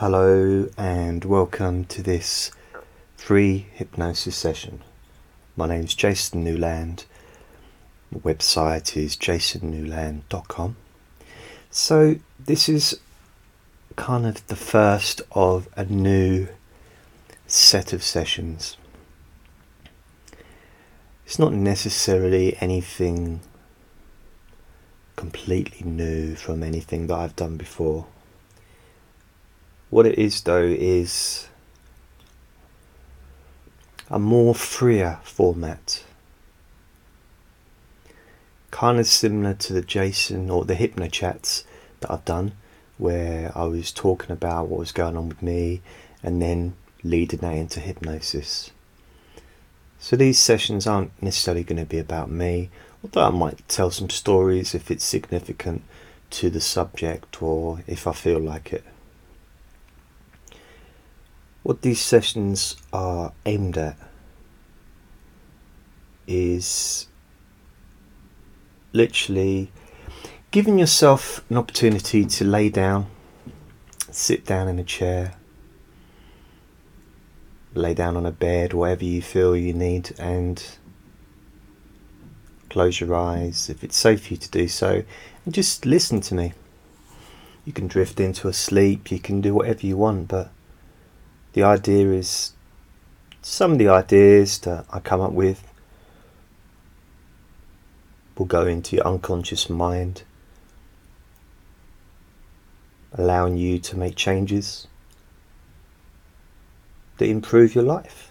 Hello and welcome to this free hypnosis session. My name is Jason Newland. Website is jasonnewland.com. So, this is kind of the first of a new set of sessions. It's not necessarily anything completely new from anything that I've done before. What it is, though, is a more freer format. Kind of similar to the Jason or the Hypno chats that I've done, where I was talking about what was going on with me and then leading that into hypnosis. So these sessions aren't necessarily going to be about me, although I might tell some stories if it's significant to the subject or if I feel like it. What these sessions are aimed at is literally giving yourself an opportunity to lay down, sit down in a chair, lay down on a bed, whatever you feel you need, and close your eyes if it's safe for you to do so, and just listen to me. You can drift into a sleep, you can do whatever you want, but the idea is some of the ideas that I come up with will go into your unconscious mind, allowing you to make changes that improve your life.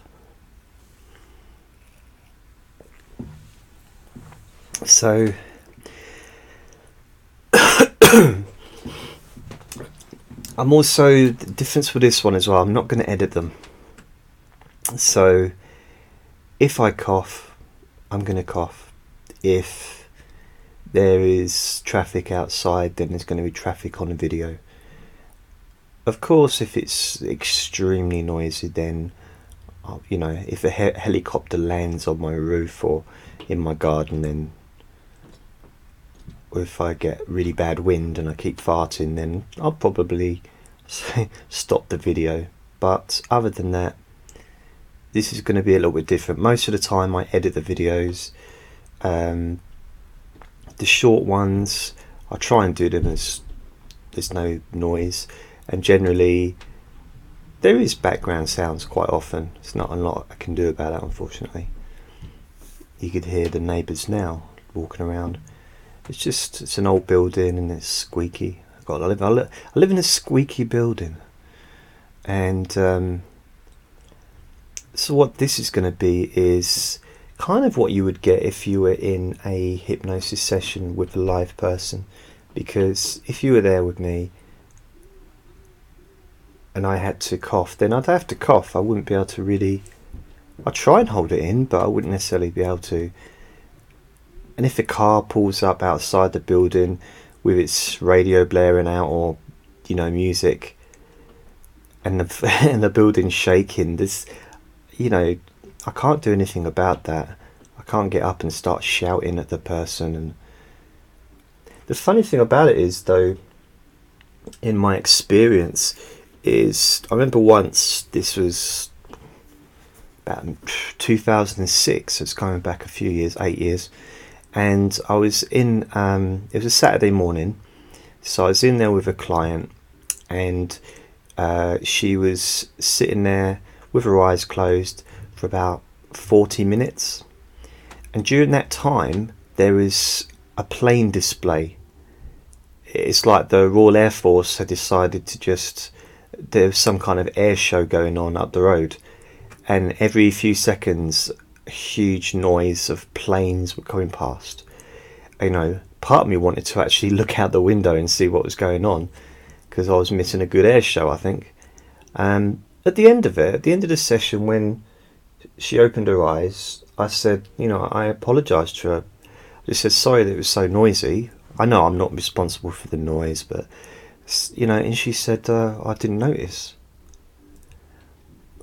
So, I'm also the difference with this one as well. I'm not going to edit them. So if I cough, I'm going to cough. If there is traffic outside, then there's going to be traffic on the video. Of course, if it's extremely noisy, then uh, you know, if a he- helicopter lands on my roof or in my garden, then if I get really bad wind and I keep farting, then I'll probably stop the video. But other than that, this is going to be a little bit different. Most of the time, I edit the videos. Um, the short ones, I try and do them as there's no noise, and generally there is background sounds quite often. It's not a lot I can do about that, unfortunately. You could hear the neighbours now walking around. It's just it's an old building and it's squeaky. Got I live I live, I live in a squeaky building, and um, so what this is going to be is kind of what you would get if you were in a hypnosis session with a live person, because if you were there with me and I had to cough, then I'd have to cough. I wouldn't be able to really. I'd try and hold it in, but I wouldn't necessarily be able to. And if the car pulls up outside the building with its radio blaring out or, you know, music, and the and the building's shaking, this, you know, I can't do anything about that. I can't get up and start shouting at the person. And the funny thing about it is, though, in my experience, is I remember once this was about 2006. So it's coming back a few years, eight years and I was in. Um, it was a Saturday morning, so I was in there with a client, and uh, she was sitting there with her eyes closed for about forty minutes, and during that time there was a plane display. It's like the Royal Air Force had decided to just there was some kind of air show going on up the road, and every few seconds huge noise of planes were going past. You know, part of me wanted to actually look out the window and see what was going on because I was missing a good air show, I think. And at the end of it, at the end of the session, when she opened her eyes, I said, you know, I apologised to her. I just said, sorry that it was so noisy. I know I'm not responsible for the noise, but, you know, and she said, uh, I didn't notice.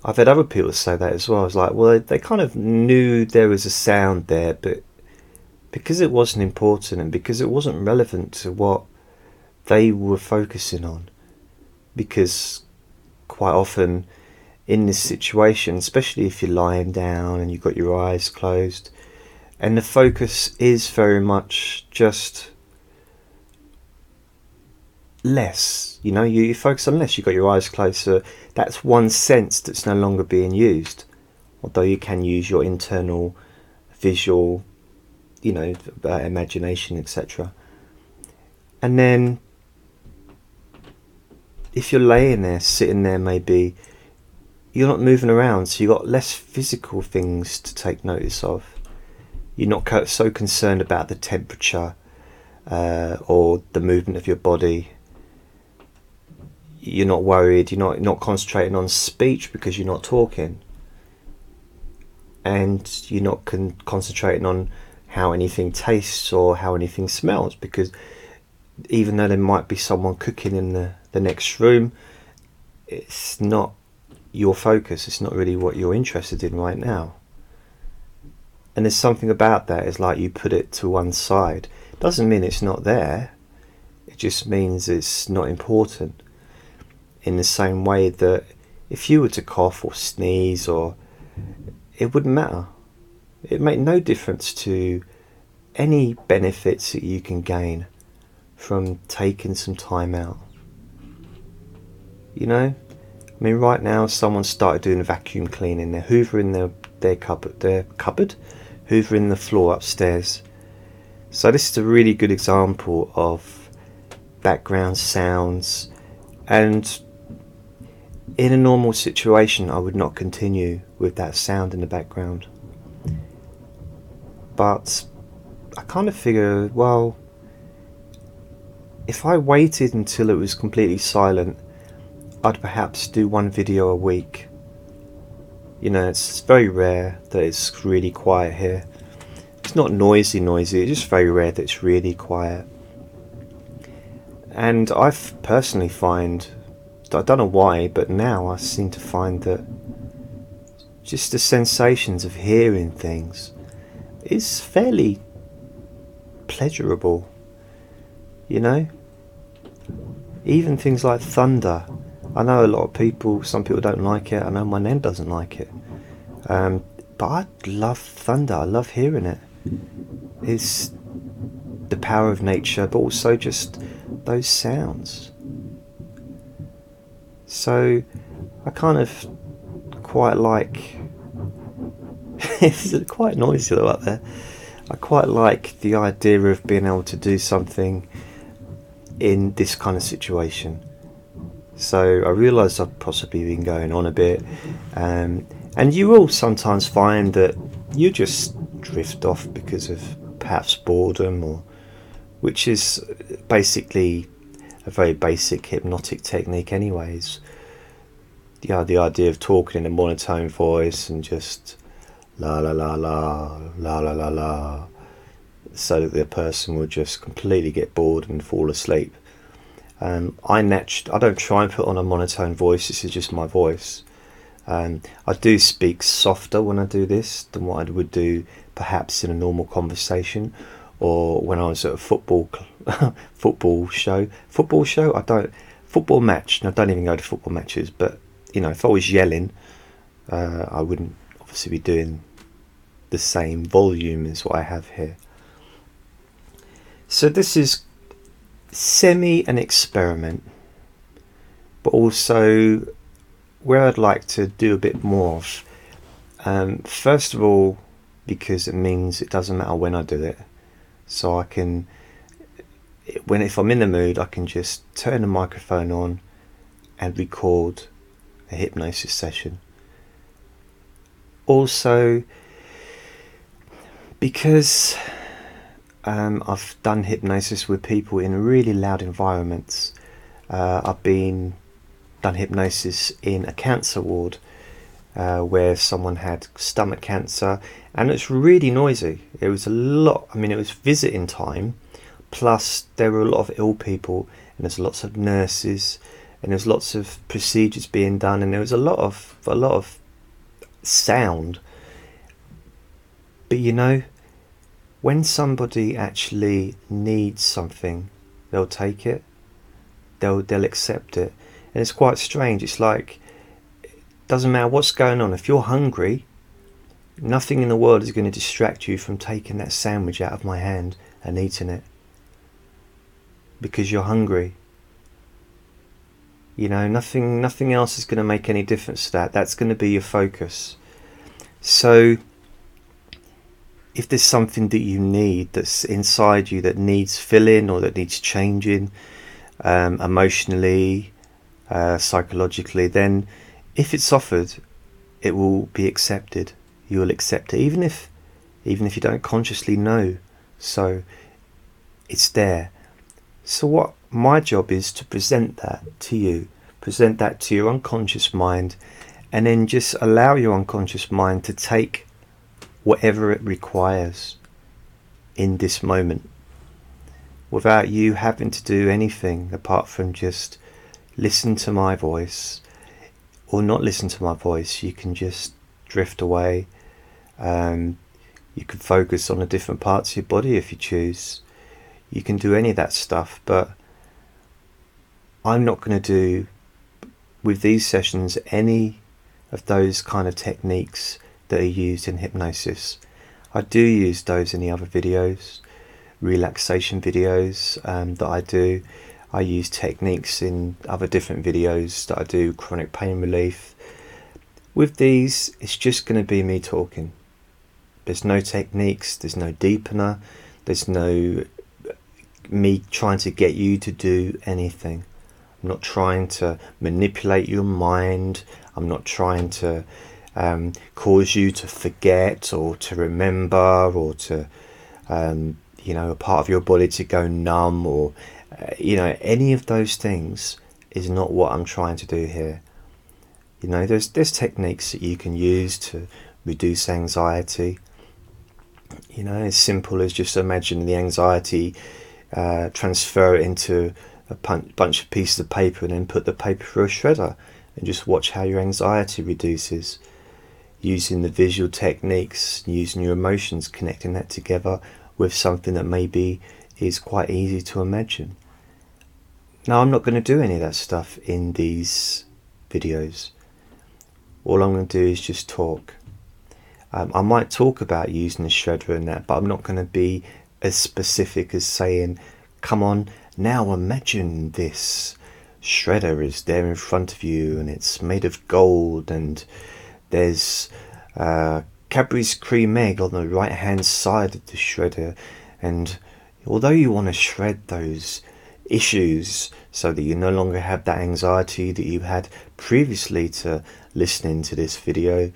I've had other people say that as well. I was like, well, they, they kind of knew there was a sound there, but because it wasn't important and because it wasn't relevant to what they were focusing on, because quite often in this situation, especially if you're lying down and you've got your eyes closed, and the focus is very much just less. You know, you, you focus on less. You've got your eyes closed, so that's one sense that's no longer being used. Although you can use your internal visual, you know, uh, imagination, etc. And then, if you're laying there, sitting there, maybe you're not moving around, so you've got less physical things to take notice of. You're not so concerned about the temperature uh, or the movement of your body. You're not worried. You're not not concentrating on speech because you're not talking, and you're not con- concentrating on how anything tastes or how anything smells because even though there might be someone cooking in the, the next room, it's not your focus. It's not really what you're interested in right now. And there's something about that. It's like you put it to one side. Doesn't mean it's not there. It just means it's not important. In the same way that if you were to cough or sneeze or it wouldn't matter. It make no difference to any benefits that you can gain from taking some time out. You know, I mean, right now someone started doing a vacuum cleaning. They're hoovering their their cupboard, their cupboard, hoovering the floor upstairs. So this is a really good example of background sounds, and in a normal situation, I would not continue with that sound in the background. But I kind of figure, well, if I waited until it was completely silent I'd perhaps do one video a week. You know, it's very rare that it's really quiet here. It's not noisy, noisy, it's just very rare that it's really quiet. And I personally find, I don't know why, but now I seem to find that just the sensations of hearing things is fairly pleasurable. You know? Even things like thunder I know a lot of people, some people don't like it. I know my nan doesn't like it. Um, but I love thunder. I love hearing it. It's the power of nature, but also just those sounds. So I kind of quite like. it's quite noisy though up there. I quite like the idea of being able to do something in this kind of situation so I realised I've possibly been going on a bit. Um, and you will sometimes find that you just drift off because of perhaps boredom or which is basically a very basic hypnotic technique anyways. Yeah, the idea of talking in a monotone voice and just la la la la la la la la so that the person will just completely get bored and fall asleep. Um, I nat- I don't try and put on a monotone voice. This is just my voice. Um, I do speak softer when I do this than what I would do perhaps in a normal conversation or when I was at a football football show. Football show. I don't football match. I don't even go to football matches. But you know, if I was yelling, uh, I wouldn't obviously be doing the same volume as what I have here. So this is semi an experiment, but also where I'd like to do a bit more of. Um, first of all, because it means it doesn't matter when I do it, so I can, when if I'm in the mood, I can just turn the microphone on and record a hypnosis session. Also, because um, I've done hypnosis with people in really loud environments. Uh, I've been done hypnosis in a cancer ward uh, where someone had stomach cancer, and it's really noisy. It was a lot. I mean, it was visiting time, plus there were a lot of ill people, and there's lots of nurses, and there's lots of procedures being done, and there was a lot of a lot of sound. But you know, when somebody actually needs something, they'll take it, they'll they'll accept it, And it's quite strange. It's like, it doesn't matter what's going on. If you're hungry, nothing in the world is going to distract you from taking that sandwich out of my hand and eating it. Because you're hungry. You know, nothing nothing else is going to make any difference to that. That's going to be your focus. So if there's something that you need that's inside you that needs filling or that needs changing um, emotionally, uh, psychologically, then if it's offered, it will be accepted. You will accept it, even if, even if you don't consciously know. So, it's there. So what my job is to present that to you, present that to your unconscious mind, and then just allow your unconscious mind to take whatever it requires in this moment without you having to do anything apart from just listen to my voice or not listen to my voice. You can just drift away. Um, you can focus on the different parts of your body if you choose. You can do any of that stuff, but I'm not going to do with these sessions any of those kind of techniques that are used in hypnosis. I do use those in the other videos, relaxation videos um, that I do. I use techniques in other different videos that I do, chronic pain relief. With these, it's just going to be me talking. There's no techniques, there's no deepener, there's no me trying to get you to do anything. I'm not trying to manipulate your mind. I'm not trying to um, cause you to forget or to remember or to, um, you know, a part of your body to go numb or, uh, you know, any of those things is not what I'm trying to do here. You know, there's there's techniques that you can use to reduce anxiety. You know, as simple as just imagine the anxiety, uh, transfer it into a bunch of pieces of paper, and then put the paper through a shredder, and just watch how your anxiety reduces using the visual techniques, using your emotions, connecting that together with something that maybe is quite easy to imagine. Now, I'm not going to do any of that stuff in these videos. All I'm going to do is just talk. Um, I might talk about using the shredder and that, but I'm not going to be as specific as saying, come on, now imagine this shredder is there in front of you and it's made of gold and there's uh, Cadbury's Cream Egg on the right hand side of the shredder, and although you want to shred those issues so that you no longer have that anxiety that you had previously to listening to this video,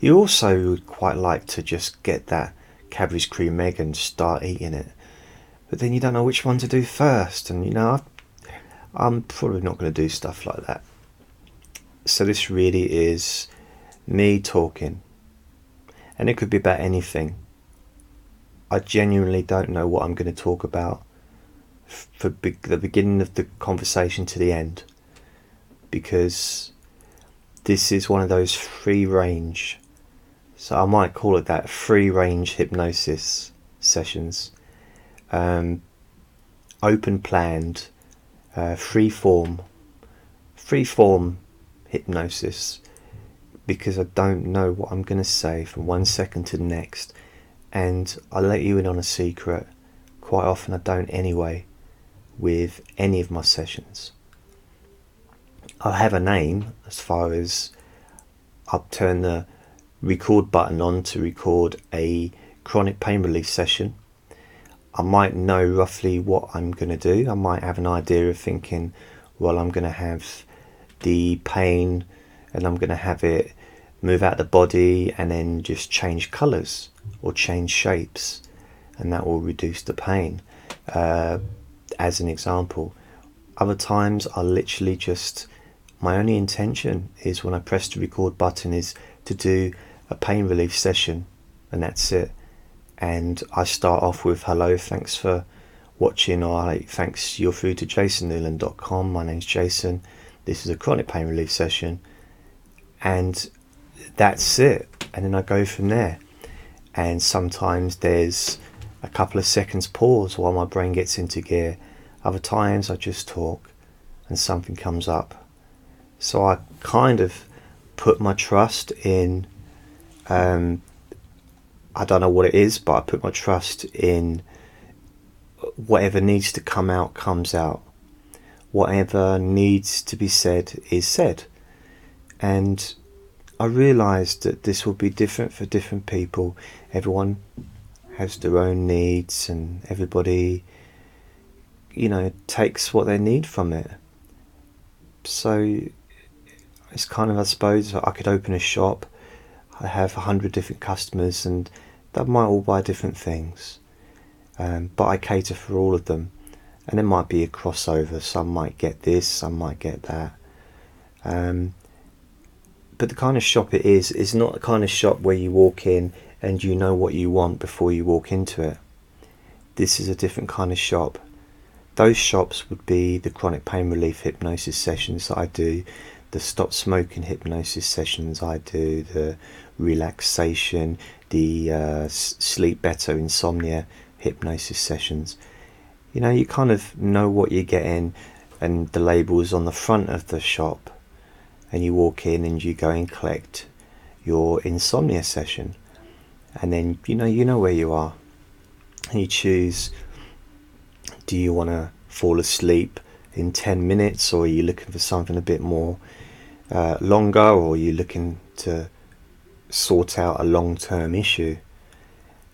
you also would quite like to just get that Cadbury's Cream Egg and start eating it. But then you don't know which one to do first, and you know, I'm probably not going to do stuff like that. So, this really is me talking. And it could be about anything. I genuinely don't know what I'm going to talk about for be- the beginning of the conversation to the end. Because this is one of those free range, so I might call it that free range hypnosis sessions. Um, open planned, uh, free form, free form hypnosis because I don't know what I'm going to say from one second to the next. And I let you in on a secret. Quite often I don't anyway with any of my sessions. I'll have a name as far as I'll turn the record button on to record a chronic pain relief session. I might know roughly what I'm going to do. I might have an idea of thinking, well, I'm going to have the pain and I'm going to have it move out the body and then just change colors or change shapes and that will reduce the pain uh, as an example other times i literally just my only intention is when i press the record button is to do a pain relief session and that's it and i start off with hello thanks for watching or like, thanks you're through to jasonnewland.com my name's jason this is a chronic pain relief session and that's it. And then I go from there. And sometimes there's a couple of seconds pause while my brain gets into gear. Other times I just talk and something comes up So I kind of put my trust in. Um, I don't know what it is, but I put my trust in whatever needs to come out comes out. Whatever needs to be said is said. And I realised that this will be different for different people. Everyone has their own needs, and everybody, you know, takes what they need from it. So it's kind of, I suppose, I could open a shop. I have a hundred different customers, and they might all buy different things. Um, but I cater for all of them, and there might be a crossover. Some might get this, some might get that. Um, but the kind of shop it is is not the kind of shop where you walk in and you know what you want before you walk into it. This is a different kind of shop. Those shops would be the chronic pain relief hypnosis sessions that I do, the stop smoking hypnosis sessions I do, the relaxation, the uh, sleep better insomnia hypnosis sessions. You know, you kind of know what you're getting, and the labels on the front of the shop and you walk in and you go and collect your insomnia session and then you know you know where you are and you choose do you want to fall asleep in 10 minutes or are you looking for something a bit more uh, longer or are you looking to sort out a long-term issue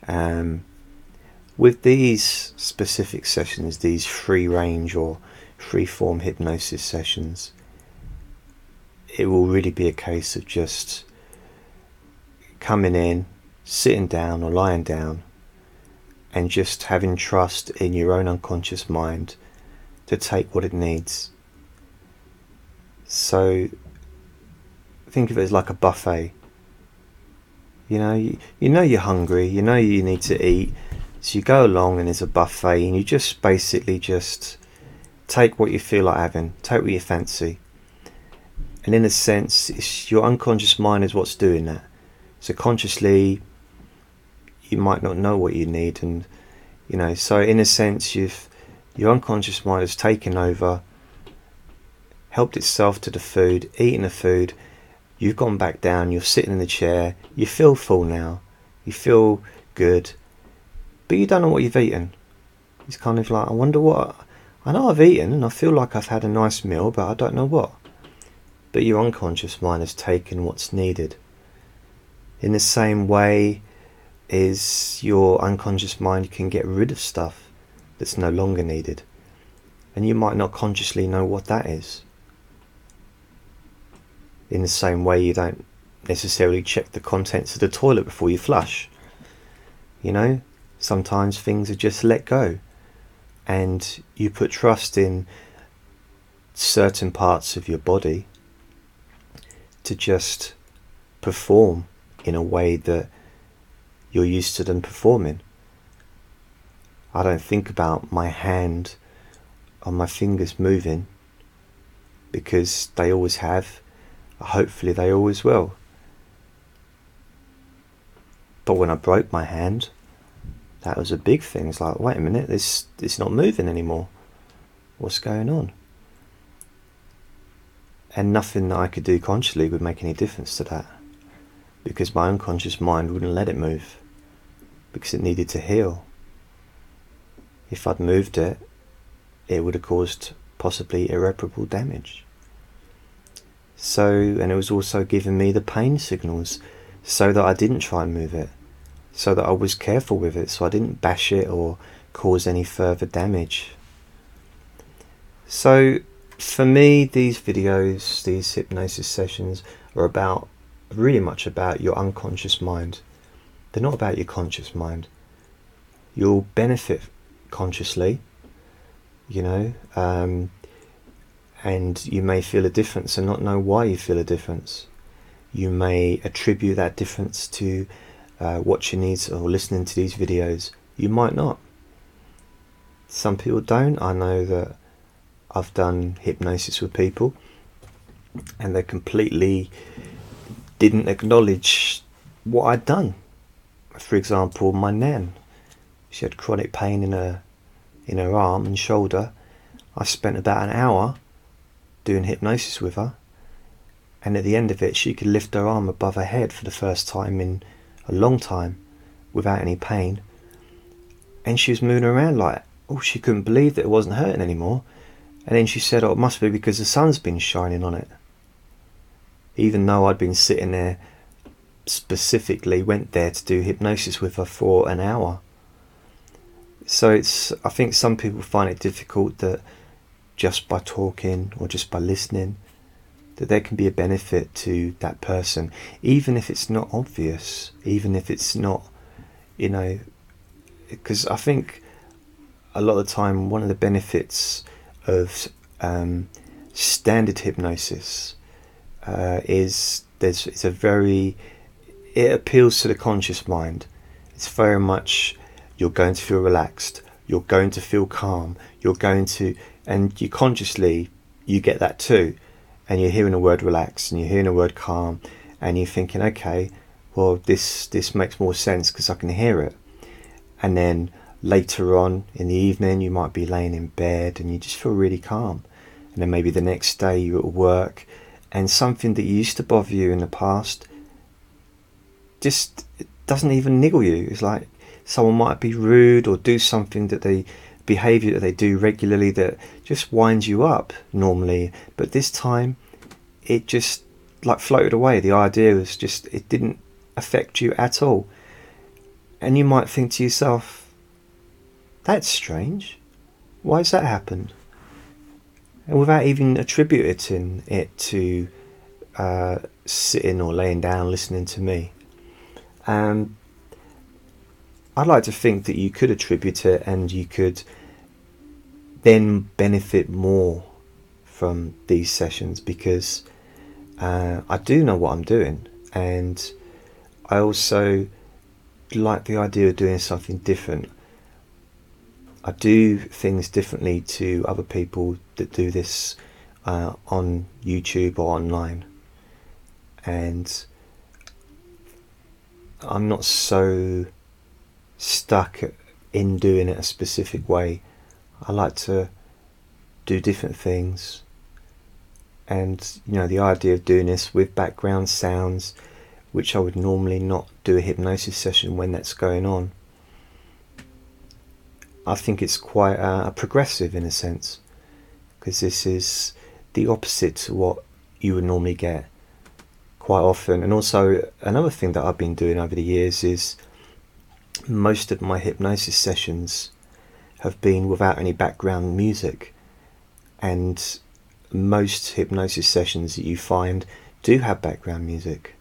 um, with these specific sessions these free range or free form hypnosis sessions it will really be a case of just coming in, sitting down or lying down, and just having trust in your own unconscious mind to take what it needs. So think of it as like a buffet. You know, you, you know you're hungry, you know you need to eat, so you go along and there's a buffet and you just basically just take what you feel like having, take what you fancy and in a sense, it's your unconscious mind is what's doing that. So consciously, you might not know what you need, and you know. So in a sense, you've your unconscious mind has taken over, helped itself to the food, eaten the food. You've gone back down. You're sitting in the chair. You feel full now. You feel good, but you don't know what you've eaten. It's kind of like I wonder what. I know I've eaten, and I feel like I've had a nice meal, but I don't know what but your unconscious mind has taken what's needed. In the same way is your unconscious mind can get rid of stuff that's no longer needed. And you might not consciously know what that is. In the same way you don't necessarily check the contents of the toilet before you flush. You know, sometimes things are just let go. And you put trust in certain parts of your body to just perform in a way that you're used to them performing. I don't think about my hand or my fingers moving because they always have. Hopefully, they always will. But when I broke my hand, that was a big thing. It's like, wait a minute, this it's not moving anymore. What's going on? and nothing that I could do consciously would make any difference to that because my unconscious mind wouldn't let it move because it needed to heal. If I'd moved it, it would have caused possibly irreparable damage. So, and it was also giving me the pain signals so that I didn't try and move it, so that I was careful with it, so I didn't bash it or cause any further damage. So, for me, these videos, these hypnosis sessions are about really much about your unconscious mind. They're not about your conscious mind. You'll benefit consciously, you know, um, and you may feel a difference and not know why you feel a difference. You may attribute that difference to uh, watching these or listening to these videos. You might not. Some people don't. I know that I've done hypnosis with people and they completely didn't acknowledge what I'd done. For example, my nan, she had chronic pain in her in her arm and shoulder. I spent about an hour doing hypnosis with her, and at the end of it, she could lift her arm above her head for the first time in a long time without any pain. And she was moving around like, oh, she couldn't believe that it wasn't hurting anymore. And then she said, oh, it must be because the sun's been shining on it. Even though I'd been sitting there specifically, went there to do hypnosis with her for an hour. So it's, I think some people find it difficult that just by talking or just by listening, that there can be a benefit to that person, even if it's not obvious, even if it's not, you know, because I think a lot of the time one of the benefits of um, standard hypnosis uh, is there's it's a very it appeals to the conscious mind. It's very much you're going to feel relaxed, you're going to feel calm, you're going to and you consciously you get that too. And you're hearing the word relax and you're hearing the word calm and you're thinking okay well this this makes more sense because I can hear it. And then later on in the evening you might be laying in bed and you just feel really calm. And then maybe the next day you're at work and something that used to bother you in the past just doesn't even niggle you. It's like someone might be rude or do something that they behavior that they do regularly that just winds you up normally but this time it just like floated away. The idea was just it didn't affect you at all. And you might think to yourself that's strange. Why has that happened? And without even attributing it to uh, sitting or laying down listening to me. Um, I'd like to think that you could attribute it and you could then benefit more from these sessions because uh, I do know what I'm doing and I also like the idea of doing something different. I do things differently to other people that do this uh, on YouTube or online, and I'm not so stuck in doing it a specific way. I like to do different things. And you know, the idea of doing this with background sounds, which I would normally not do a hypnosis session when that's going on. I think it's quite uh, progressive in a sense, because this is the opposite to what you would normally get quite often. And also, another thing that I've been doing over the years is most of my hypnosis sessions have been without any background music. And most hypnosis sessions that you find do have background music.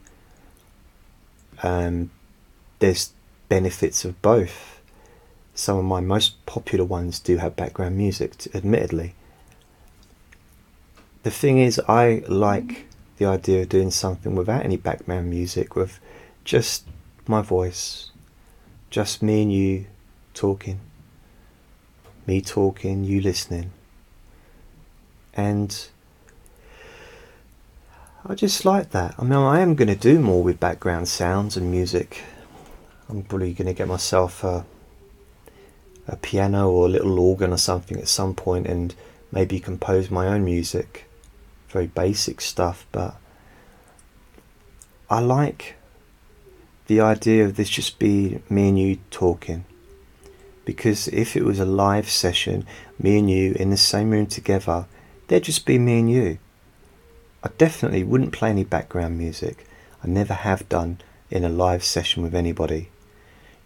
Um, there's benefits of both. Some of my most popular ones do have background music, admittedly. The thing is, I like the idea of doing something without any background music, with just my voice, just me and you talking me talking, you listening. And I just like that. I mean, I am going to do more with background sounds and music. I'm probably going to get myself a, a piano or a little organ or something at some point and maybe compose my own music. Very basic stuff, but I like the idea of this just be me and you talking because if it was a live session, me and you in the same room together, there'd just be me and you. I definitely wouldn't play any background music. I never have done in a live session with anybody.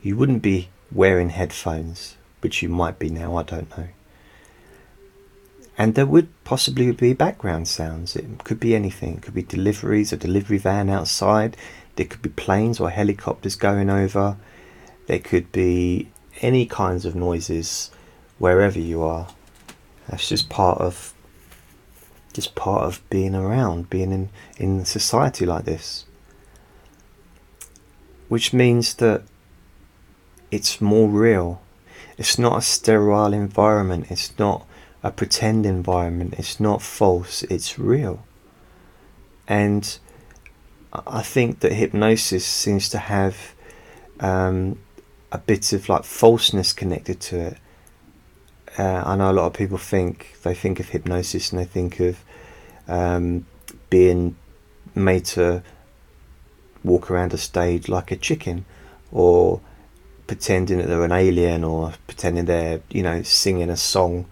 You wouldn't be wearing headphones, which you might be now, I don't know. And there would possibly be background sounds. It could be anything. It could be deliveries, a delivery van outside. There could be planes or helicopters going over. There could be any kinds of noises wherever you are. That's just part of just part of being around, being in, in society like this. Which means that it's more real. It's not a sterile environment, it's not a pretend environment, it's not false, it's real. And I think that hypnosis seems to have um, a bit of like falseness connected to it. Uh, I know a lot of people think they think of hypnosis and they think of um, being made to walk around a stage like a chicken or pretending that they're an alien or pretending they're, you know, singing a song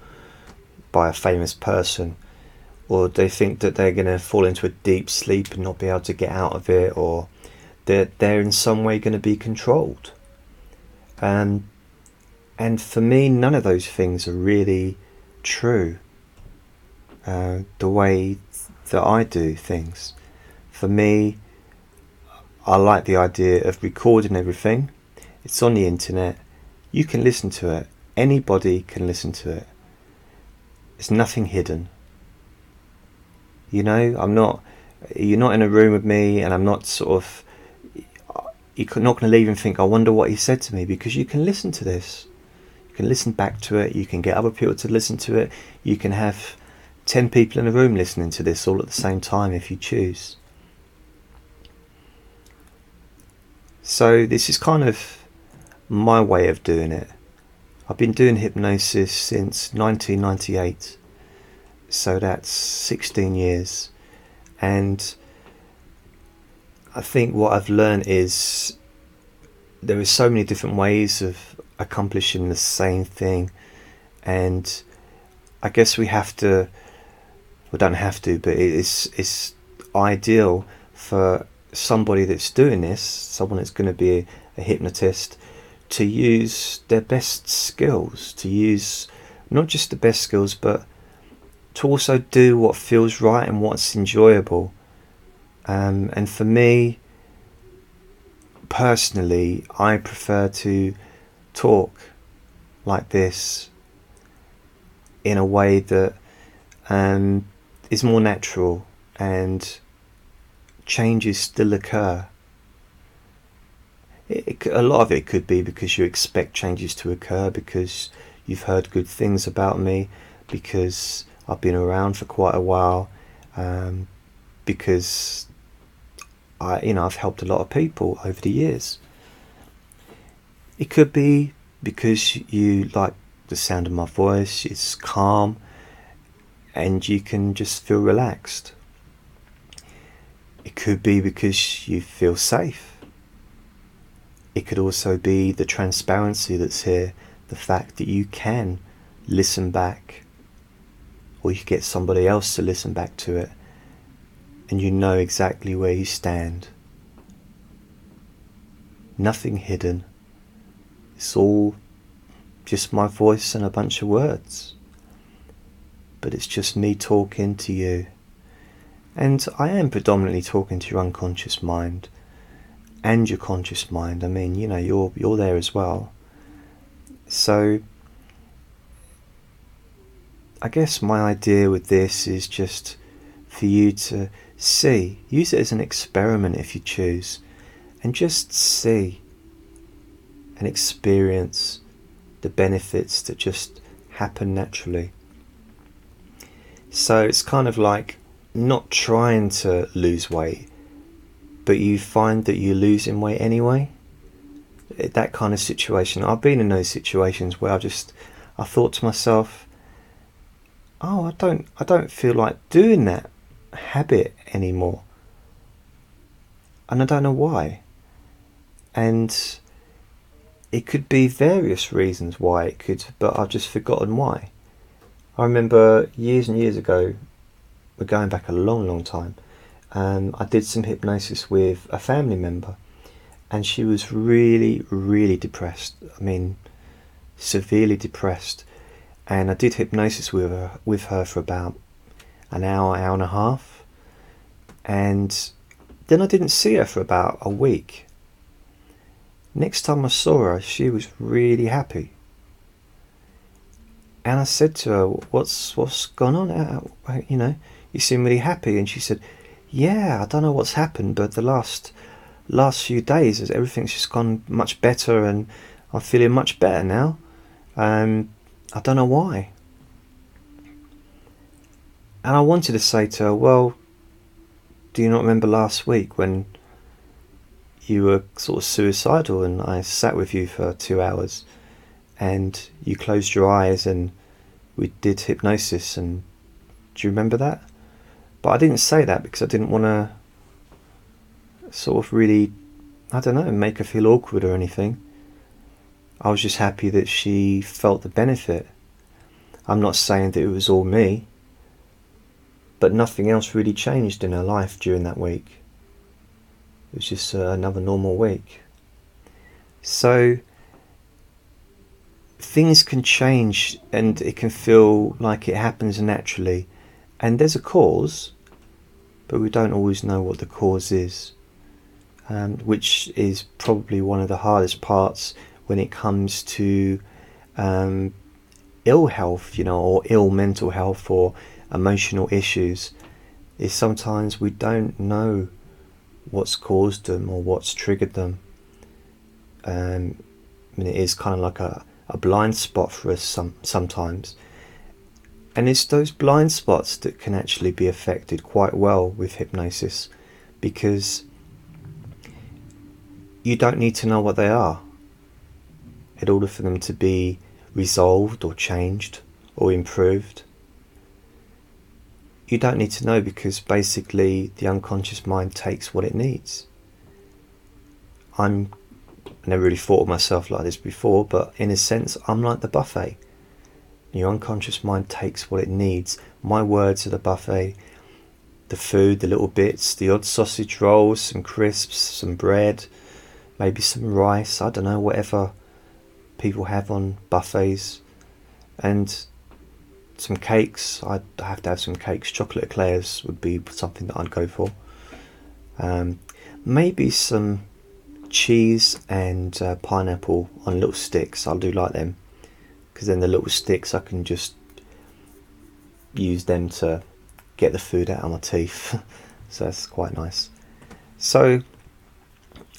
by a famous person. Or they think that they're going to fall into a deep sleep and not be able to get out of it, or they're, they're in some way going to be controlled. Um, and for me, none of those things are really true. Uh, the way that I do things. For me, I like the idea of recording everything. It's on the internet. You can listen to it. Anybody can listen to it. There's nothing hidden. You know, I'm not. You're not in a room with me, and I'm not sort of. You're not going to leave and think, I wonder what he said to me, because you can listen to this. You can listen back to it. You can get other people to listen to it. You can have 10 people in a room listening to this all at the same time if you choose. So, this is kind of my way of doing it. I've been doing hypnosis since 1998, so that's 16 years. And I think what I've learned is there are so many different ways of accomplishing the same thing, and I guess we have to, we don't have to, but it's it's ideal for somebody that's doing this, someone that's going to be a, a hypnotist, to use their best skills, to use not just the best skills, but to also do what feels right and what's enjoyable. Um, and for me, personally, I prefer to talk like this in a way that um, is more natural and changes still occur. It, it, a lot of it could be because you expect changes to occur because you've heard good things about me, because I've been around for quite a while, um, because I, you know, I've helped a lot of people over the years. It could be because you like the sound of my voice, it's calm, and you can just feel relaxed. It could be because you feel safe. It could also be the transparency that's here, the fact that you can listen back, or you get somebody else to listen back to it, and you know exactly where you stand. Nothing hidden. It's all just my voice and a bunch of words. But it's just me talking to you. And I am predominantly talking to your unconscious mind and your conscious mind. I mean, you know, you're you're there as well. So I guess my idea with this is just for you to see, use it as an experiment if you choose, and just see and experience the benefits that just happen naturally. So it's kind of like not trying to lose weight, but you find that you're losing weight anyway. That kind of situation. I've been in those situations where I just I thought to myself, oh, I don't I don't feel like doing that habit anymore, and I don't know why. And it could be various reasons why it could, but I've just forgotten why. I remember years and years ago, we're going back a long, long time. Um, I did some hypnosis with a family member, and she was really, really depressed. I mean, severely depressed. And I did hypnosis with her, with her for about an hour, hour and a half, and then I didn't see her for about a week. Next time I saw her, she was really happy. And I said to her, "What's what's gone on? Uh, you know, you seem really happy." And she said, "Yeah, I don't know what's happened, but the last last few days, everything's just gone much better, and I'm feeling much better now. Um, I don't know why." And I wanted to say to her, "Well, do you not remember last week when?" you were sort of suicidal, and I sat with you for two hours, and you closed your eyes, and we did hypnosis. And do you remember that? But I didn't say that because I didn't want to sort of really, I don't know, make her feel awkward or anything. I was just happy that she felt the benefit. I'm not saying that it was all me, but nothing else really changed in her life during that week. It was just uh, another normal week. So things can change and it can feel like it happens naturally. And there's a cause, but we don't always know what the cause is, um, which is probably one of the hardest parts when it comes to um, ill health, you know, or ill mental health or emotional issues. Is sometimes we don't know what's caused them or what's triggered them. Um, I mean, it is kind of like a, a blind spot for us some, sometimes. And it's those blind spots that can actually be affected quite well with hypnosis because you don't need to know what they are in order for them to be resolved or changed or improved. You don't need to know because basically the unconscious mind takes what it needs. I'm I never really thought of myself like this before, but in a sense, I'm like the buffet. Your unconscious mind takes what it needs. My words are the buffet. The food, the little bits, the odd sausage rolls, some crisps, some bread, maybe some rice, I don't know, whatever people have on buffets. And some cakes. I'd have to have some cakes. Chocolate eclairs would be something that I'd go for. Um, maybe some cheese and uh, pineapple on little sticks. I do like them because then the little sticks I can just use them to get the food out of my teeth. so that's quite nice. So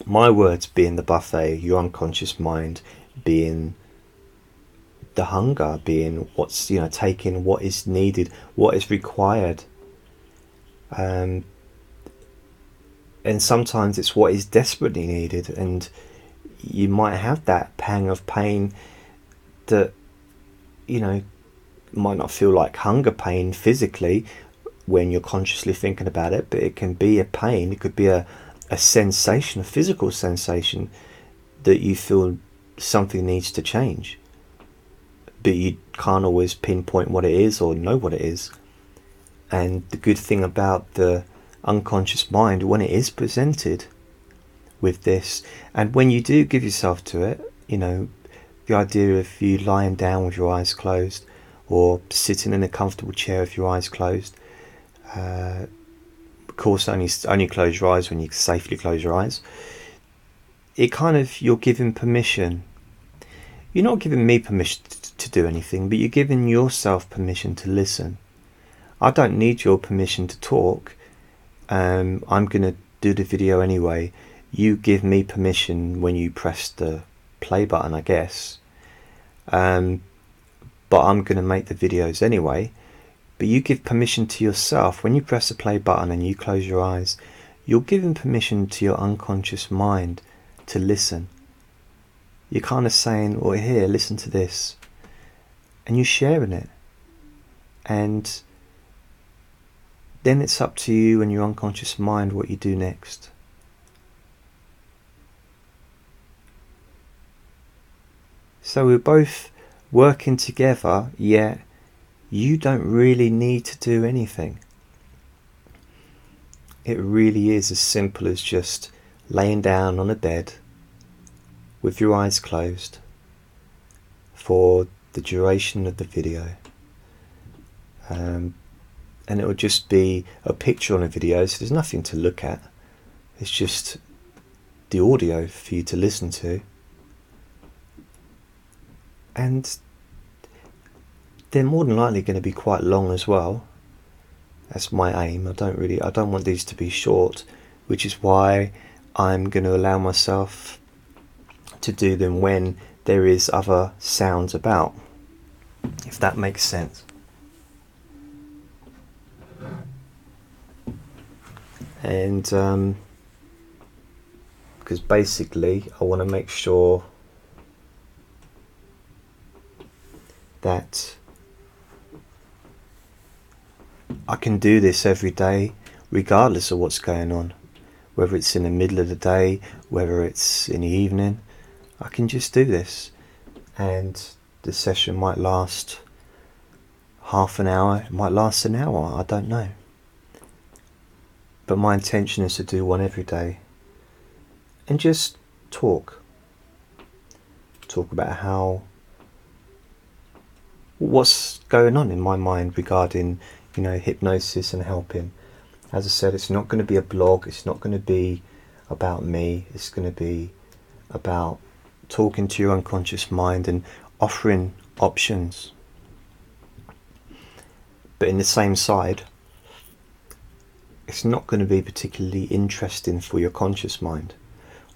my words being the buffet, your unconscious mind being the hunger, being what's you know taking what is needed, what is required. Um, and sometimes it's what is desperately needed and you might have that pang of pain that you know might not feel like hunger pain physically when you're consciously thinking about it but it can be a pain it could be a, a sensation a physical sensation that you feel something needs to change but you can't always pinpoint what it is or know what it is and the good thing about the unconscious mind when it is presented with this. And when you do give yourself to it, you know, the idea of you lying down with your eyes closed or sitting in a comfortable chair with your eyes closed. Uh, of course, only only close your eyes when you safely close your eyes. It kind of you're giving permission. You're not giving me permission to do anything, but you're giving yourself permission to listen. I don't need your permission to talk um, I'm going to do the video anyway. You give me permission when you press the play button, I guess. Um, but I'm going to make the videos anyway. But you give permission to yourself when you press the play button and you close your eyes. You're giving permission to your unconscious mind to listen. You're kind of saying, well, here, listen to this. And you're sharing it. And then it's up to you and your unconscious mind what you do next. So we're both working together, yet you don't really need to do anything. It really is as simple as just laying down on a bed with your eyes closed for the duration of the video. Um, and it will just be a picture on a video, so there's nothing to look at. It's just the audio for you to listen to. And they're more than likely going to be quite long as well. That's my aim. I don't really I don't want these to be short, which is why I'm going to allow myself to do them when there is other sounds about. If that makes sense. and because um, basically I want to make sure that I can do this every day regardless of what's going on whether it's in the middle of the day, whether it's in the evening. I can just do this, and the session might last half an hour, it might last an hour, I don't know. But my intention is to do one every day and just talk. Talk about how what's going on in my mind regarding, you know, hypnosis and helping. As I said, it's not going to be a blog, it's not going to be about me, it's going to be about talking to your unconscious mind and offering options. But in the same side, it's not going to be particularly interesting for your conscious mind.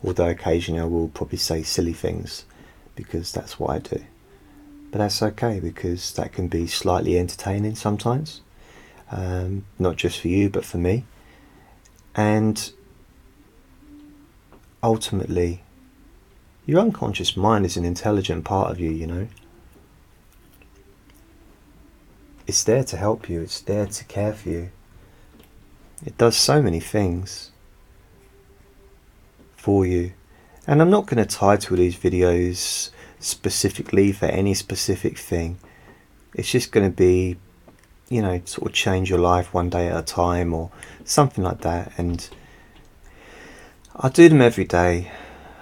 Although occasionally I will probably say silly things because that's what I do. But that's okay because that can be slightly entertaining sometimes. Um, not just for you, but for me. And ultimately, your unconscious mind is an intelligent part of you, you know. It's there to help you, it's there to care for you. It does so many things for you. And I'm not going to title these videos specifically for any specific thing. It's just going to be, you know, sort of change your life one day at a time or something like that. And I do them every day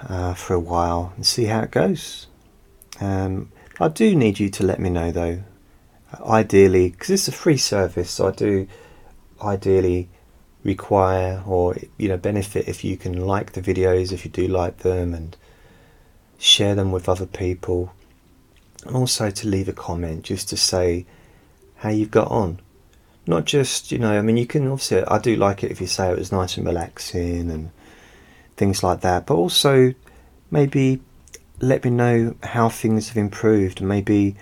uh, for a while and see how it goes. Um, I do need you to let me know though, ideally, because it's a free service, so I do ideally require or you know benefit if you can like the videos if you do like them and share them with other people and also to leave a comment just to say how you've got on not just you know i mean you can obviously i do like it if you say it was nice and relaxing and things like that. But also, maybe let me know how things have improved. Maybe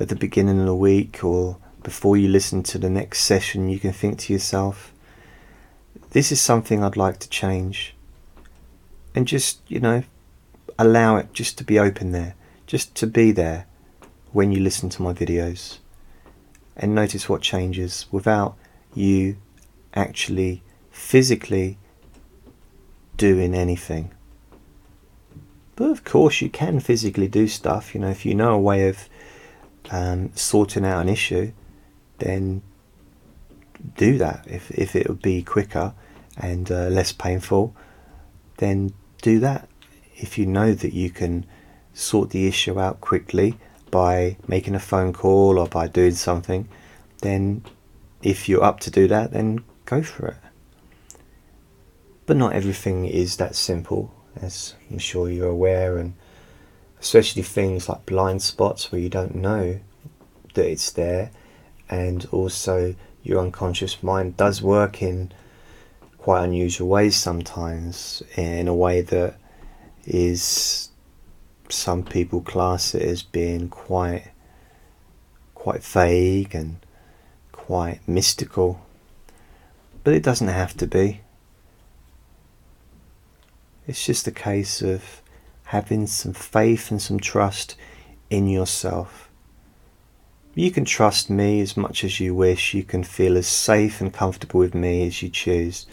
at the beginning of the week or before you listen to the next session, you can think to yourself, this is something I'd like to change. And just, you know, allow it just to be open there, just to be there when you listen to my videos. And notice what changes without you actually physically doing anything. But of course, you can physically do stuff. You know, if you know a way of um, sorting out an issue, then do that. If if it would be quicker and uh, less painful, then do that. If you know that you can sort the issue out quickly by making a phone call or by doing something, then if you're up to do that, then go for it. But not everything is that simple, as I'm sure you're aware, and especially things like blind spots where you don't know that it's there, and also your unconscious mind does work in quite unusual ways sometimes, in a way that is some people class it as being quite quite vague and quite mystical. But it doesn't have to be it's just a case of having some faith and some trust in yourself. You can trust me as much as you wish. You can feel as safe and comfortable with me as you choose.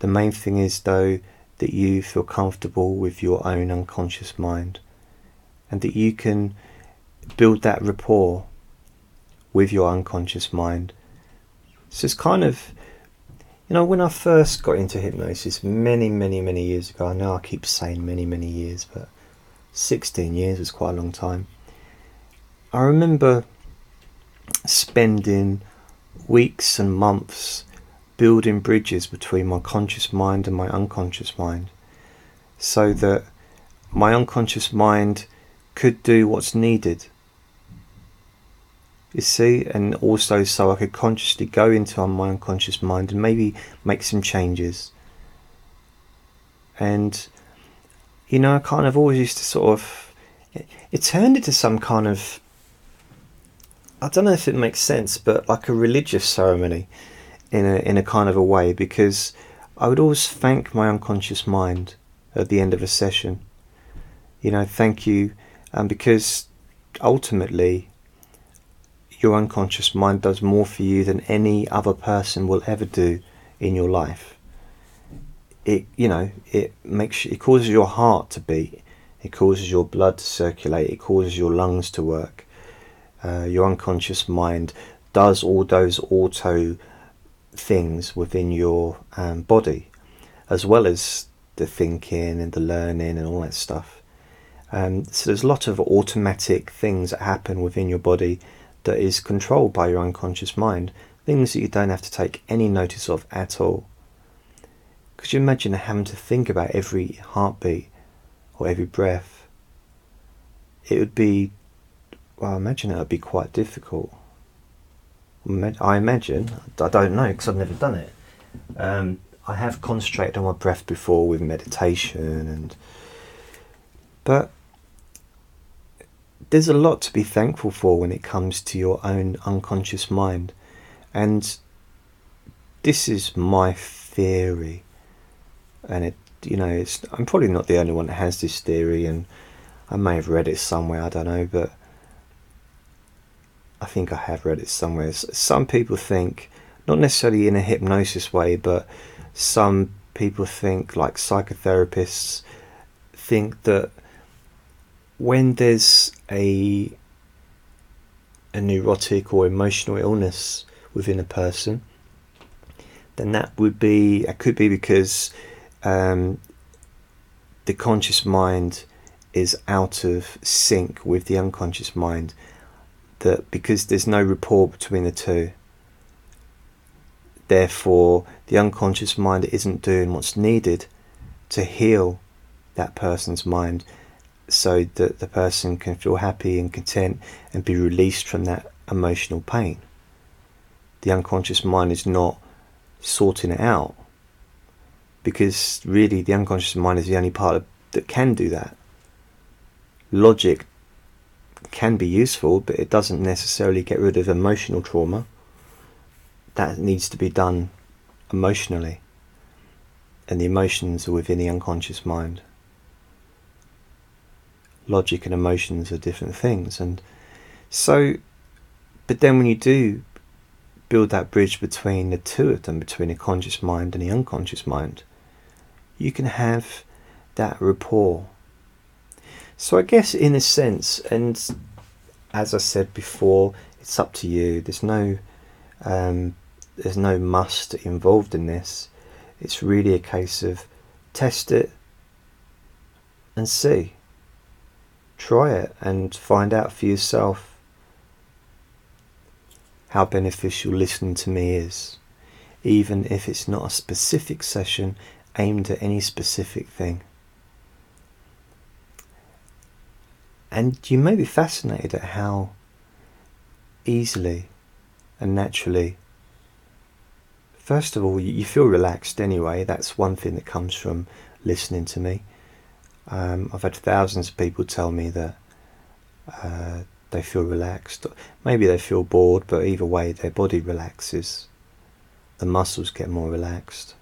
The main thing is, though, that you feel comfortable with your own unconscious mind and that you can build that rapport with your unconscious mind. So it's kind of you know, when I first got into hypnosis many, many, many years ago, I know I keep saying many, many years, but 16 years was quite a long time. I remember spending weeks and months building bridges between my conscious mind and my unconscious mind so that my unconscious mind could do what's needed you see, and also so I could consciously go into my unconscious mind and maybe make some changes. And, you know, I kind of always used to sort of, it, turned into some kind of, I don't know if it makes sense, but like a religious ceremony in a, in a kind of a way because I would always thank my unconscious mind at the end of a session. You know, thank you, um, because ultimately your unconscious mind does more for you than any other person will ever do in your life. it you know it makes it causes your heart to beat. It causes your blood to circulate. It causes your lungs to work. Uh, your unconscious mind does all those auto things within your um, body as well as the thinking and the learning and all that stuff. Um, so there's a lot of automatic things that happen within your body that is controlled by your unconscious mind things that you don't have to take any notice of at all could you imagine having to think about every heartbeat or every breath? It would be, well, I imagine it would be quite difficult. I imagine, I don't know because I've never done it. Um, I have concentrated on my breath before with meditation and but there's a lot to be thankful for when it comes to your own unconscious mind. And this is my theory. And it you know it's I'm probably not the only one that has this theory and I may have read it somewhere I don't know but I think I have read it somewhere. Some people think not necessarily in a hypnosis way but some people think like psychotherapists think that when there's a a neurotic or emotional illness within a person then that would be it could be because um, the conscious mind is out of sync with the unconscious mind that because there's no rapport between the two therefore the unconscious mind isn't doing what's needed to heal that person's mind so that the person can feel happy and content and be released from that emotional pain the unconscious mind is not sorting it out because really the unconscious mind is the only part of, that can do that. Logic can be useful, but it doesn't necessarily get rid of emotional trauma. That needs to be done emotionally, and the emotions are within the unconscious mind. Logic and emotions are different things, and so, but then when you do build that bridge between the two of them, between the conscious mind and the unconscious mind, you can have that rapport. So I guess in a sense, and as I said before, it's up to you. There's no um, there's no must involved in this. It's really a case of test it and see. Try it and find out for yourself how beneficial listening to me is, even if it's not a specific session aimed at any specific thing. And you may be fascinated at how easily and naturally, first of all, you feel relaxed anyway. That's one thing that comes from listening to me. Um, I've had thousands of people tell me that uh, they feel relaxed. Maybe they feel bored, but either way, their body relaxes. The muscles get more relaxed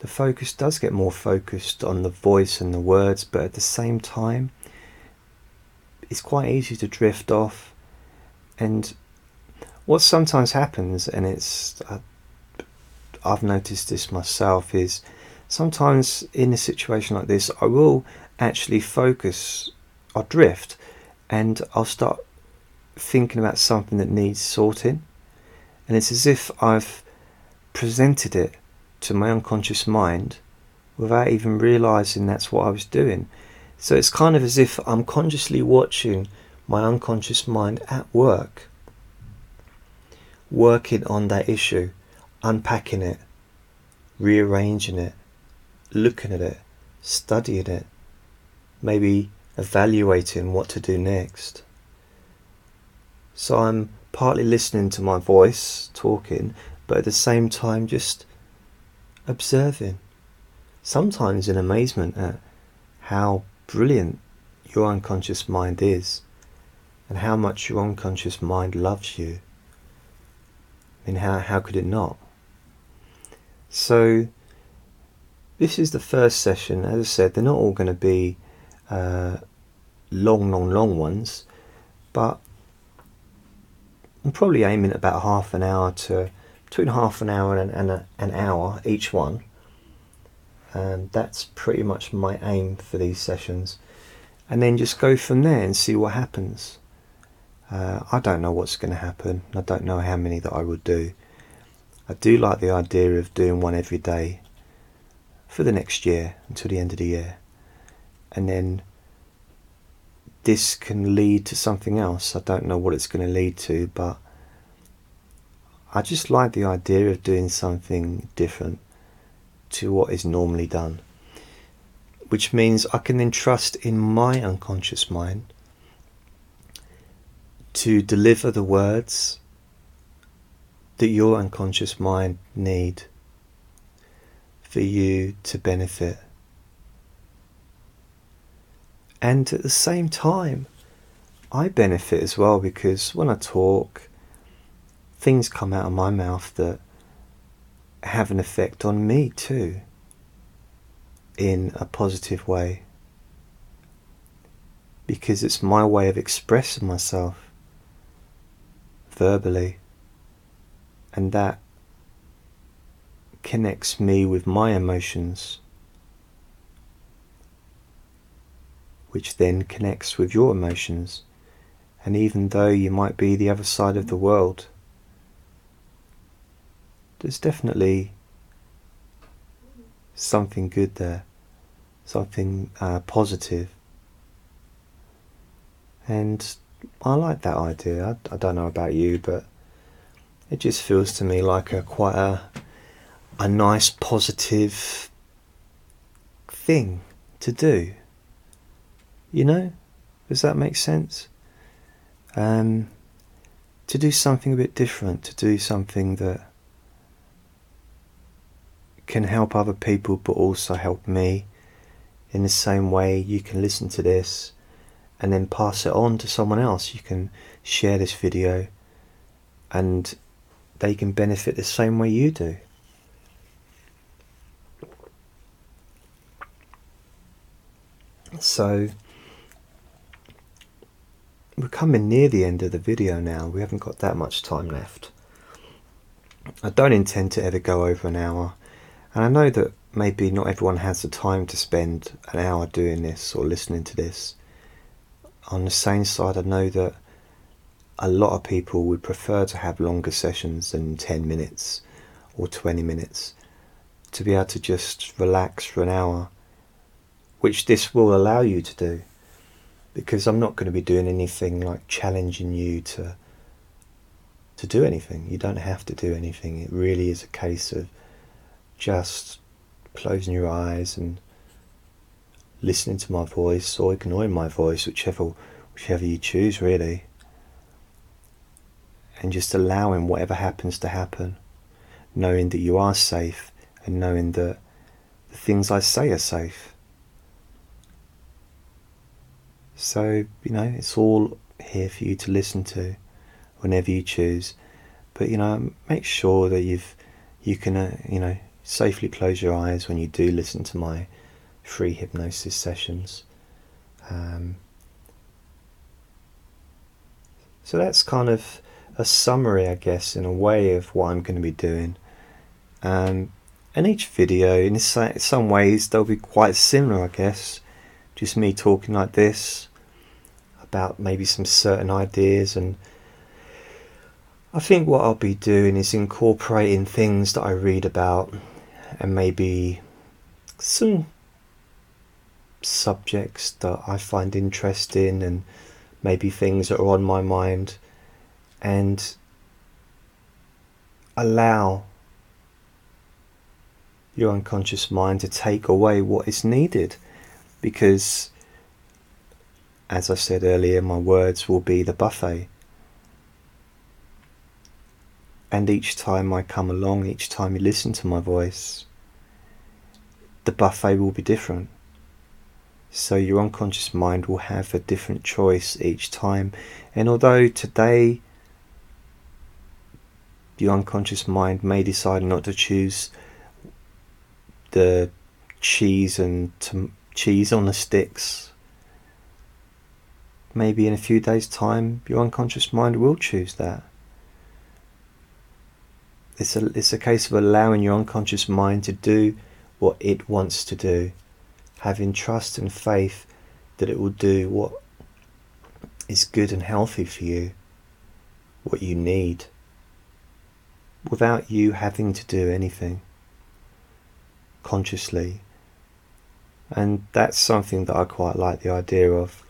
the focus does get more focused on the voice and the words, but at the same time, it's quite easy to drift off. And what sometimes happens, and it's uh, I've noticed this myself, is sometimes in a situation like this, I will actually focus, I'll drift, and I'll start thinking about something that needs sorting. And it's as if I've presented it to my unconscious mind without even realizing that's what I was doing. So it's kind of as if I'm consciously watching my unconscious mind at work, working on that issue, unpacking it, rearranging it, looking at it, studying it, maybe evaluating what to do next. So I'm partly listening to my voice talking, but at the same time just observing, sometimes in amazement at how brilliant your unconscious mind is and how much your unconscious mind loves you. I mean, how, how could it not? So, this is the first session. As I said, they're not all going to be uh, long, long, long ones, but I'm probably aiming at about half an hour to between half an hour and, and a, an hour each one. And that's pretty much my aim for these sessions. And then just go from there and see what happens. Uh, I don't know what's going to happen. I don't know how many that I will do. I do like the idea of doing one every day for the next year until the end of the year. And then this can lead to something else. I don't know what it's going to lead to, but I just like the idea of doing something different to what is normally done. Which means I can then trust in my unconscious mind to deliver the words that your unconscious mind need for you to benefit. And at the same time, I benefit as well because when I talk, things come out of my mouth that have an effect on me too in a positive way because it's my way of expressing myself verbally and that connects me with my emotions, which then connects with your emotions. And even though you might be the other side of the world, there's definitely something good there, something uh, positive. And I like that idea. I, I don't know about you, but it just feels to me like a quite a a nice positive thing to do. You know? Does that make sense? Um, to do something a bit different, to do something that can help other people but also help me in the same way you can listen to this and then pass it on to someone else. You can share this video and they can benefit the same way you do. So we're coming near the end of the video now. We haven't got that much time left. I don't intend to ever go over an hour. And I know that maybe not everyone has the time to spend an hour doing this or listening to this. On the same side, I know that a lot of people would prefer to have longer sessions than 10 minutes or 20 minutes to be able to just relax for an hour, which this will allow you to do. Because I'm not going to be doing anything like challenging you to to do anything. You don't have to do anything. It really is a case of just closing your eyes and listening to my voice or ignoring my voice, whichever whichever you choose really and just allowing whatever happens to happen, knowing that you are safe and knowing that the things I say are safe. So, you know, it's all here for you to listen to whenever you choose. But, you know, make sure that you've, you can, uh, you know, safely close your eyes when you do listen to my free hypnosis sessions. Um, so that's kind of a summary, I guess, in a way of what I'm going to be doing. Um, and each video, in some ways, they'll be quite similar, I guess. Just me talking like this about maybe some certain ideas. And I think what I'll be doing is incorporating things that I read about and maybe some subjects that I find interesting and maybe things that are on my mind and allow your unconscious mind to take away what is needed because as I said earlier my words will be the buffet and each time I come along each time you listen to my voice the buffet will be different so your unconscious mind will have a different choice each time and although today your unconscious mind may decide not to choose the cheese and cheese on the sticks. Maybe in a few days' time, your unconscious mind will choose that. It's a, it's a case of allowing your unconscious mind to do what it wants to do, having trust and faith that it will do what is good and healthy for you, what you need, without you having to do anything consciously. And that's something that I quite like the idea of.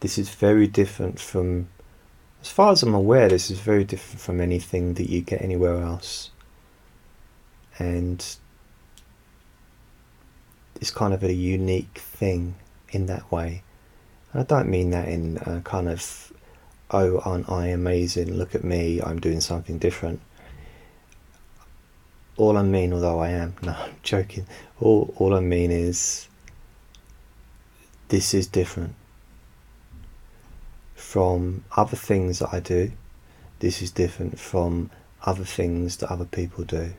This is very different from, as far as I'm aware, this is very different from anything that you get anywhere else. And it's kind of a unique thing in that way. And I don't mean that in a kind of, oh, aren't I amazing? Look at me, I'm doing something different. All I mean, although I am, no, I'm joking. All, all I mean is this is different from other things that I do. This is different from other things that other people do.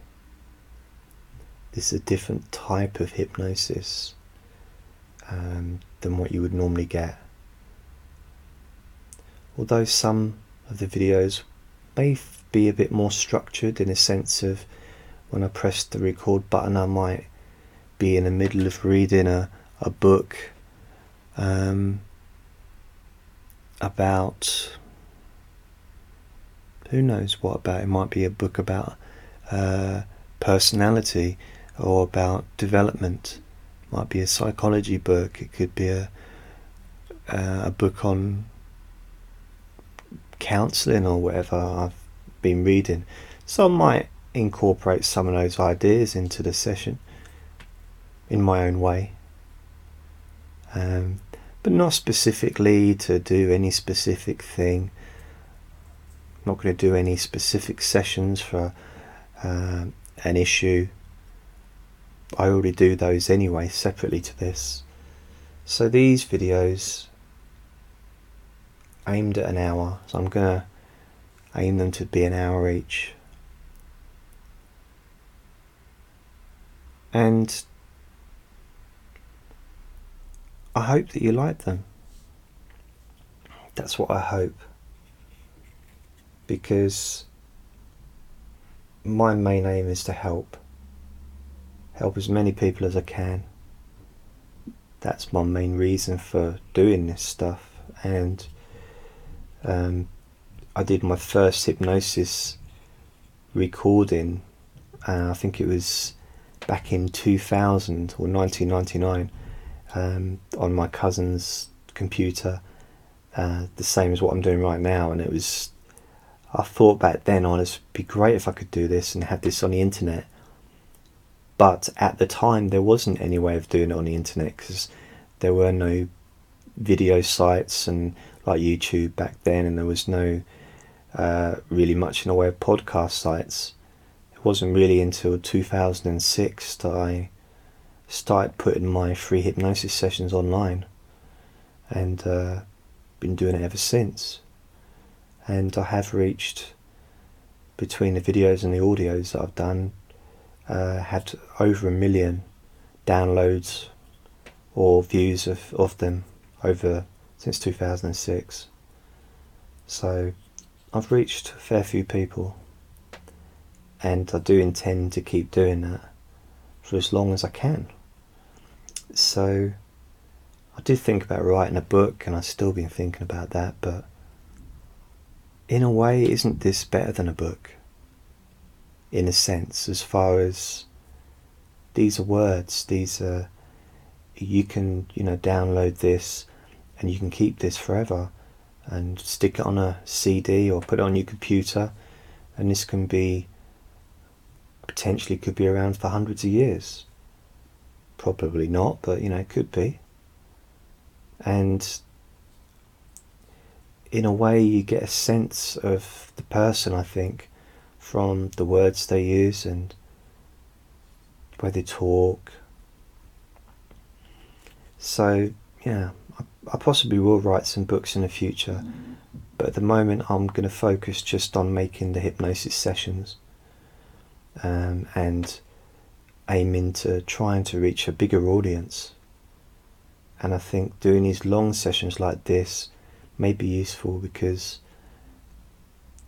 This is a different type of hypnosis um, than what you would normally get. Although some of the videos may be a bit more structured in a sense of when I press the record button, I might be in the middle of reading a, a book um, about who knows what about it might be a book about uh, personality or about development. Might be a psychology book. It could be a uh, a book on counseling or whatever I've been reading. So I might incorporate some of those ideas into the session in my own way. Um, but not specifically to do any specific thing. I'm not going to do any specific sessions for uh, an issue. I already do those anyway, separately to this. So these videos aimed at an hour, so I'm going to aim them to be an hour each. And I hope that you like them. That's what I hope. Because my main aim is to help. Help as many people as I can. That's my main reason for doing this stuff. And um, I did my first hypnosis recording, and I think it was back in 2000 or 1999 um, on my cousin's computer, uh, the same as what I'm doing right now. And it was, I thought back then, oh, it'd be great if I could do this and have this on the internet. But at the time, there wasn't any way of doing it on the internet because there were no video sites and like YouTube back then, and there was no uh, really much in the way of podcast sites it wasn't really until 2006 that I started putting my free hypnosis sessions online and uh, been doing it ever since. And I have reached, between the videos and the audios that I've done, uh, had over a million downloads or views of, of them over since 2006. So I've reached a fair few people and I do intend to keep doing that for as long as I can. So I did think about writing a book, and I've still been thinking about that, but in a way, isn't this better than a book? In a sense, as far as these are words, these are you can you know download this and you can keep this forever and stick it on a CD or put it on your computer and this can be potentially could be around for hundreds of years. Probably not, but you know, it could be. And in a way, you get a sense of the person, I think, from the words they use and way they talk. So, yeah, I, I possibly will write some books in the future, but at the moment, I'm going to focus just on making the hypnosis sessions um, and aiming to trying to reach a bigger audience. And I think doing these long sessions like this may be useful because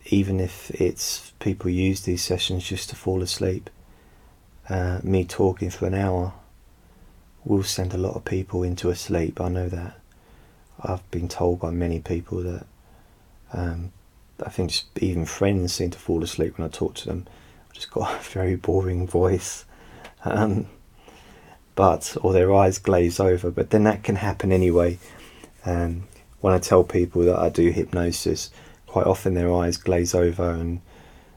even if it's people use these sessions just to fall asleep, uh, me talking for an hour will send a lot of people into a sleep. I know that. I've been told by many people that um, I think just even friends seem to fall asleep when I talk to them. I've just got a very boring voice. Um, but or their eyes glaze over, but then that can happen anyway. Um, when I tell people that I do hypnosis, quite often their eyes glaze over and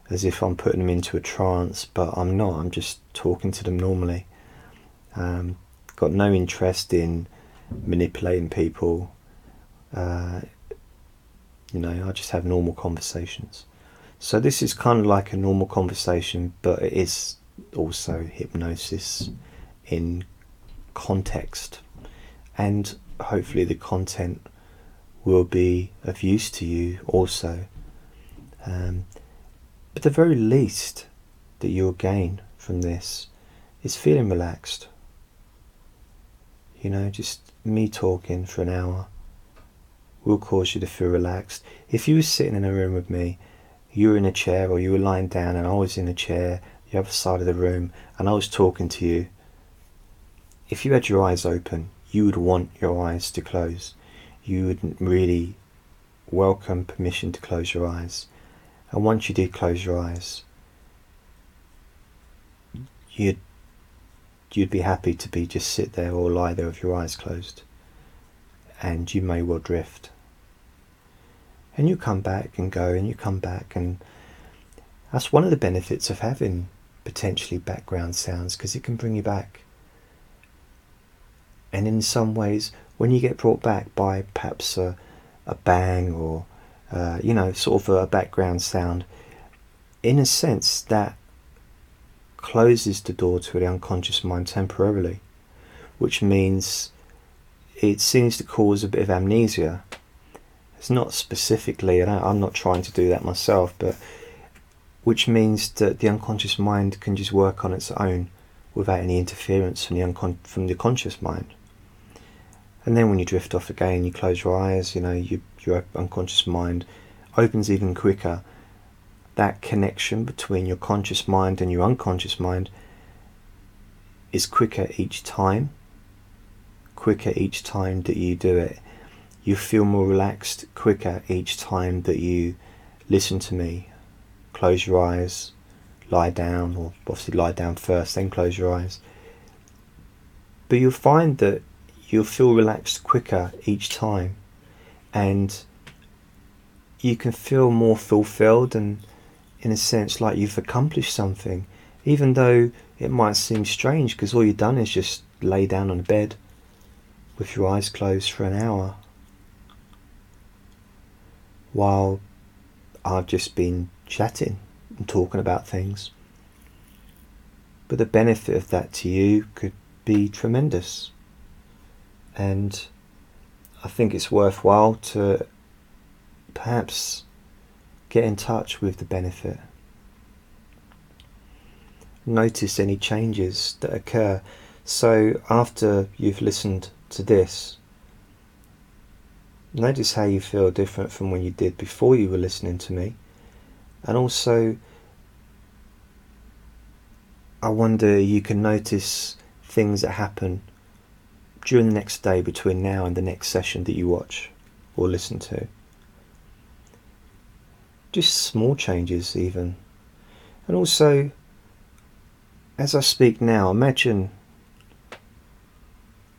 as if I'm putting them into a trance, but I'm not. I'm just talking to them normally. Um, got no interest in manipulating people. Uh, you know, I just have normal conversations. So this is kind of like a normal conversation, but it is also hypnosis in context. And hopefully the content will be of use to you also. Um, but the very least that you'll gain from this is feeling relaxed. You know, just me talking for an hour will cause you to feel relaxed. If you were sitting in a room with me, you were in a chair or you were lying down and I was in a chair, the other side of the room, and I was talking to you, if you had your eyes open, you would want your eyes to close. You would really welcome permission to close your eyes. And once you did close your eyes, you'd you'd be happy to be just sit there or lie there with your eyes closed. And you may well drift. And you come back and go and you come back and that's one of the benefits of having potentially background sounds because it can bring you back and in some ways, when you get brought back by perhaps a, a bang or uh, you know, sort of a background sound, in a sense, that closes the door to the unconscious mind temporarily, which means it seems to cause a bit of amnesia. It's not specifically, and I'm not trying to do that myself, but which means that the unconscious mind can just work on its own without any interference from the, uncon- from the conscious mind. And then when you drift off again, you close your eyes, you know, you, your unconscious mind opens even quicker. That connection between your conscious mind and your unconscious mind is quicker each time. Quicker each time that you do it. You feel more relaxed quicker each time that you listen to me. Close your eyes, lie down, or obviously lie down first, then close your eyes. But you'll find that you'll feel relaxed quicker each time and you can feel more fulfilled and in a sense like you've accomplished something even though it might seem strange because all you've done is just lay down on a bed with your eyes closed for an hour while I've just been chatting and talking about things but the benefit of that to you could be tremendous and I think it's worthwhile to perhaps get in touch with the benefit. Notice any changes that occur. So after you've listened to this, notice how you feel different from when you did before you were listening to me. And also, I wonder you can notice things that happen during the next day between now and the next session that you watch or listen to. Just small changes, even. And also, as I speak now, imagine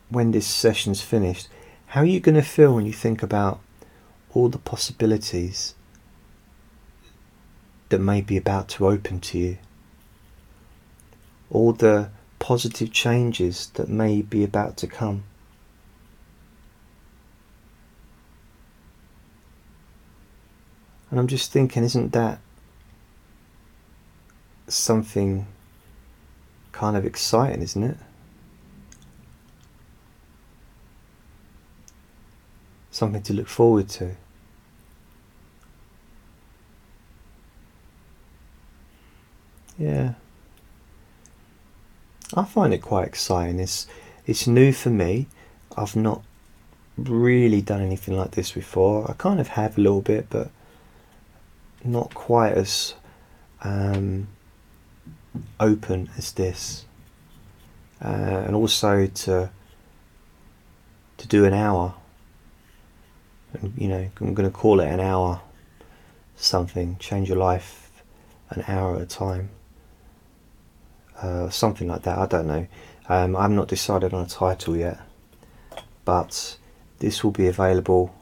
when this session's finished, how are you going to feel when you think about all the possibilities that may be about to open to you? All the positive changes that may be about to come. And I'm just thinking, isn't that something kind of exciting, isn't it? Something to look forward to. Yeah. I find it quite exciting. It's it's new for me. I've not really done anything like this before. I kind of have a little bit, but not quite as um, open as this, uh, and also to to do an hour. And, you know, I'm going to call it an hour something. Change your life an hour at a time. Uh, something like that. I don't know. Um, I've not decided on a title yet, but this will be available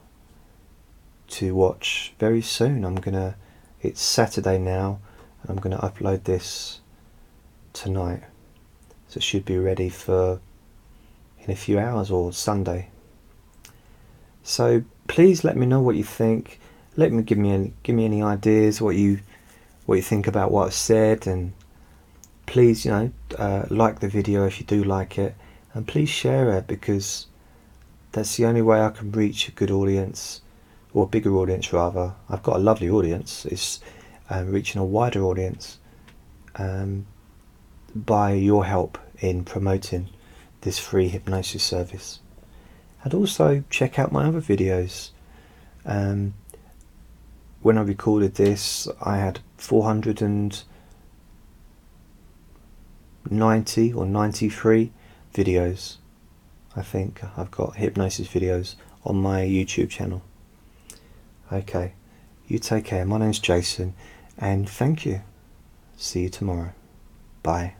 to watch very soon. I'm gonna. It's Saturday now, and I'm gonna upload this tonight, so it should be ready for in a few hours or Sunday. So please let me know what you think. Let me give me any, give me any ideas what you what you think about what I've said, and please you know uh, like the video if you do like it, and please share it because that's the only way I can reach a good audience or a bigger audience rather. I've got a lovely audience. It's um, reaching a wider audience um, by your help in promoting this free hypnosis service. And also check out my other videos. Um, when I recorded this, I had 490 or 93 videos. I think I've got hypnosis videos on my YouTube channel. Okay, you take care. My name's Jason, and thank you. See you tomorrow. Bye.